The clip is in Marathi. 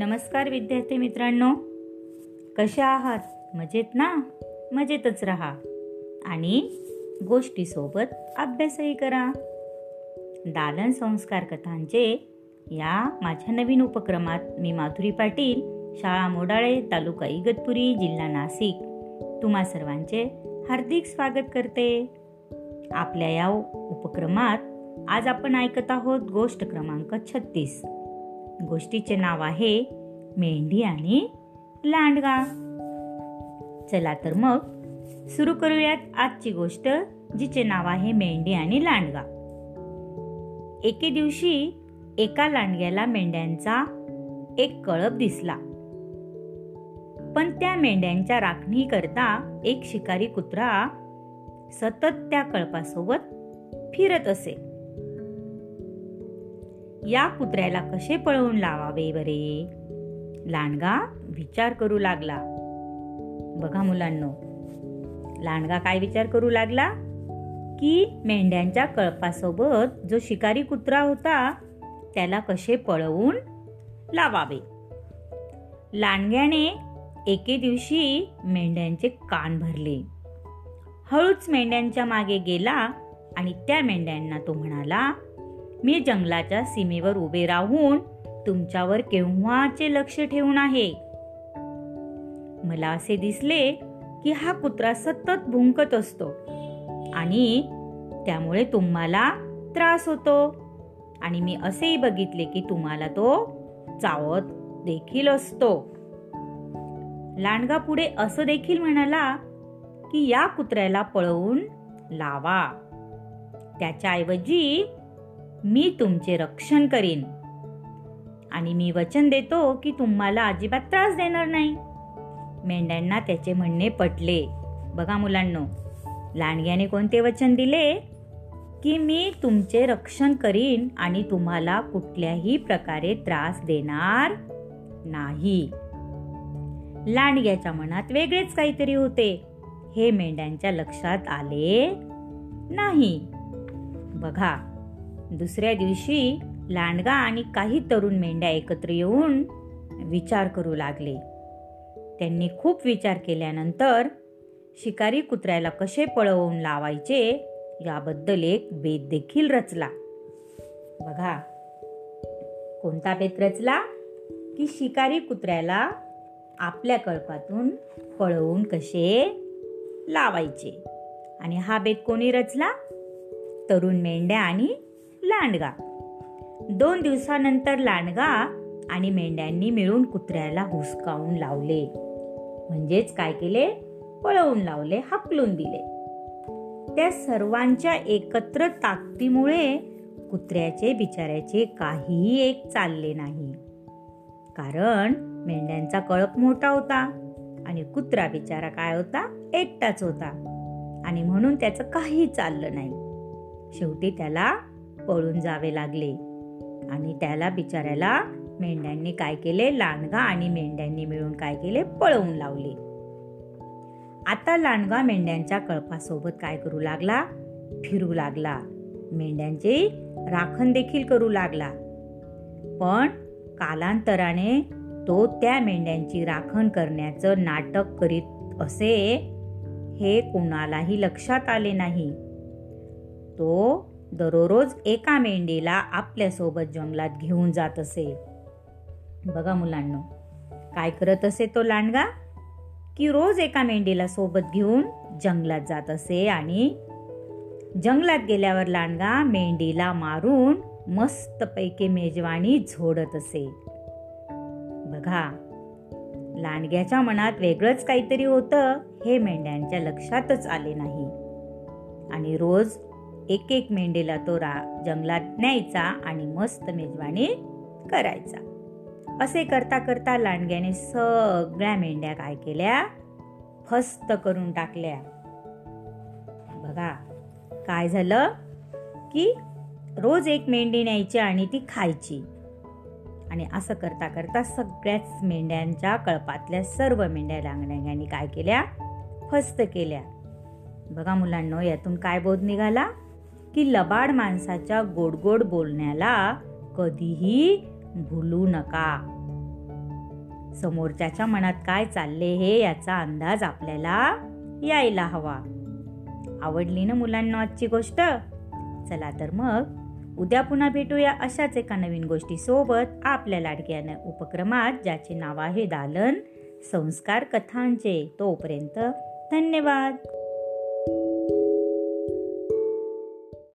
नमस्कार विद्यार्थी मित्रांनो. कशा आहात? मजेत ना? मजेतच राहा. आणि गोष्टीसोबत अभ्यासही करा. दालन संस्कार कथांचे या माझ्या नवीन उपक्रमात मी माधुरी पाटील शाळा मोडाळे तालुका इगतपुरी जिल्हा नाशिक. तुम्हा सर्वांचे हार्दिक स्वागत करते. आपल्या या उपक्रमात आज आपण ऐकत आहोत गोष्ट क्रमांक छत्तीस. गोष्टीचे नाव आहे मेंढी आणि लांडगा. चला तर मग सुरू करूयात आजची गोष्ट जिचे नाव आहे मेंढी आणि लांडगा. एके दिवशी एका लांडग्याला मेंढ्यांचा एक कळप दिसला. पण त्या मेंढ्यांच्या राखणी करता एक शिकारी कुत्रा सतत त्या कळपासोबत फिरत असे. या कुत्र्याला कसे पळवून लावावे बरे? लांडगा विचार करू लागला. बघा मुलांनो लांडगा काय विचार करू लागला? की मेंढ्यांच्या कळपासोबत जो शिकारी कुत्रा होता त्याला कसे पळवून लावावे? लांडग्याने एके दिवशी मेंढ्यांचे कान भरले. हळूच मेंढ्यांच्या मागे गेला आणि त्या मेंढ्यांना तो म्हणाला मी जंगलाच्या सीमेवर उभे राहून तुमच्यावर केव्हाचे लक्ष ठेवून आहे? मला असे दिसले की हा कुत्रा सतत भुंकत असतो आणि त्यामुळे तुम्हाला त्रास होतो. आणि मी असेही बघितले की तुम्हाला तो चावत देखील असतो. लांडगा पुढे असं देखील म्हणाला की या कुत्र्याला पळवून लावा. त्याच्याऐवजी मी तुमचे रक्षण करीन. आणि मी वचन देतो की तुम्हाला अजिबात त्रास देणार नाही. मेंढ्यांना त्याचे म्हणणे पटले. बघा मुलांनो लांडग्याने कोणते वचन दिले? की मी तुमचे रक्षण करीन आणि तुम्हाला कुठल्याही प्रकारे त्रास देणार नाही. लांडग्याच्या मनात वेगळेच काहीतरी होते. हे मेंढ्यांच्या लक्षात आले नाही. बघा दुसऱ्या दिवशी लांडगा आणि काही तरुण मेंढ्या एकत्र येऊन विचार करू लागले. त्यांनी खूप विचार केल्यानंतर शिकारी कुत्र्याला कसे पळवून लावायचे याबद्दल एक बेत देखील रचला. बघा कोणता बेत रचला? की शिकारी कुत्र्याला आपल्या कळपातून पळवून कसे लावायचे. आणि हा बेत कोणी रचला? तरुण मेंढ्या आणि लांडगा. दोन दिवसानंतर लांडगा आणि मेंढ्यांनी मिळून कुत्र्याला हुसकावून लावले. म्हणजेच काय केले? पळवून लावले हकलून दिले. त्या सर्वांच्या एकत्र ताकदीमुळे कुत्र्याचे बिचाऱ्याचे काहीही एक चालले नाही. कारण मेंढ्यांचा कळप मोठा होता आणि कुत्रा बिचारा काय होता? एकटाच होता आणि म्हणून त्याचं काही चाललं नाही. शेवटी त्याला पळून जावे लागले. आणि त्याला बिचाऱ्याला मेंढ्यांनी काय केले? लांडगा आणि मेंढ्यांनी मिळून काय केले? पळवून लावले. आता लांडगा मेंढ्यांच्या कळपासोबत काय करू लागला? फिरू लागला. मेंढ्यांचे राखण देखील करू लागला. पण कालांतराने तो त्या मेंढ्यांची राखण करण्याचं नाटक करीत असे हे कोणालाही लक्षात आले नाही. तो दररोज एका मेंढीला आपल्यासोबत जंगलात घेऊन जात असे. बघा मुलांना काय करत असे तो लांडगा? की रोज एका मेंढीला सोबत घेऊन जंगलात जात असे आणि जंगलात गेल्यावर लांडगा मेंढीला मारून मस्तपैकी मेजवानी झोडत असे. बघा लांडग्याच्या मनात वेगळंच काहीतरी होतं हे मेंढ्यांच्या लक्षातच आले नाही. आणि रोज एक एक मेंढीला तो रा जंगलात न्यायचा आणि मस्त मेजवानी करायचा. असे करता करता लांडग्याने सगळ्या मेंढ्या काय केल्या? फस्त करून टाकल्या. बघा काय झालं? की रोज एक मेंढी न्यायची आणि ती खायची. आणि असं करता करता सगळ्याच मेंढ्यांच्या कळपातल्या सर्व मेंढ्या लांडग्यांनी काय केल्या? फस्त केल्या. बघा मुलांनो यातून काय बोध निघाला? की लबाड माणसाच्या गोड गोड बोलण्याला कधीही भुलू नका. समोरच्याच्या मनात काय चालले हे याचा अंदाज आपल्याला यायला हवा. आवडली ना मुलांना आजची गोष्ट? चला तर मग उद्या पुन्हा भेटूया अशाच एका नवीन गोष्टीसोबत आपल्या लाडक्यानं उपक्रमात ज्याचे नाव आहे दालन संस्कार कथांचे. तोपर्यंत धन्यवाद.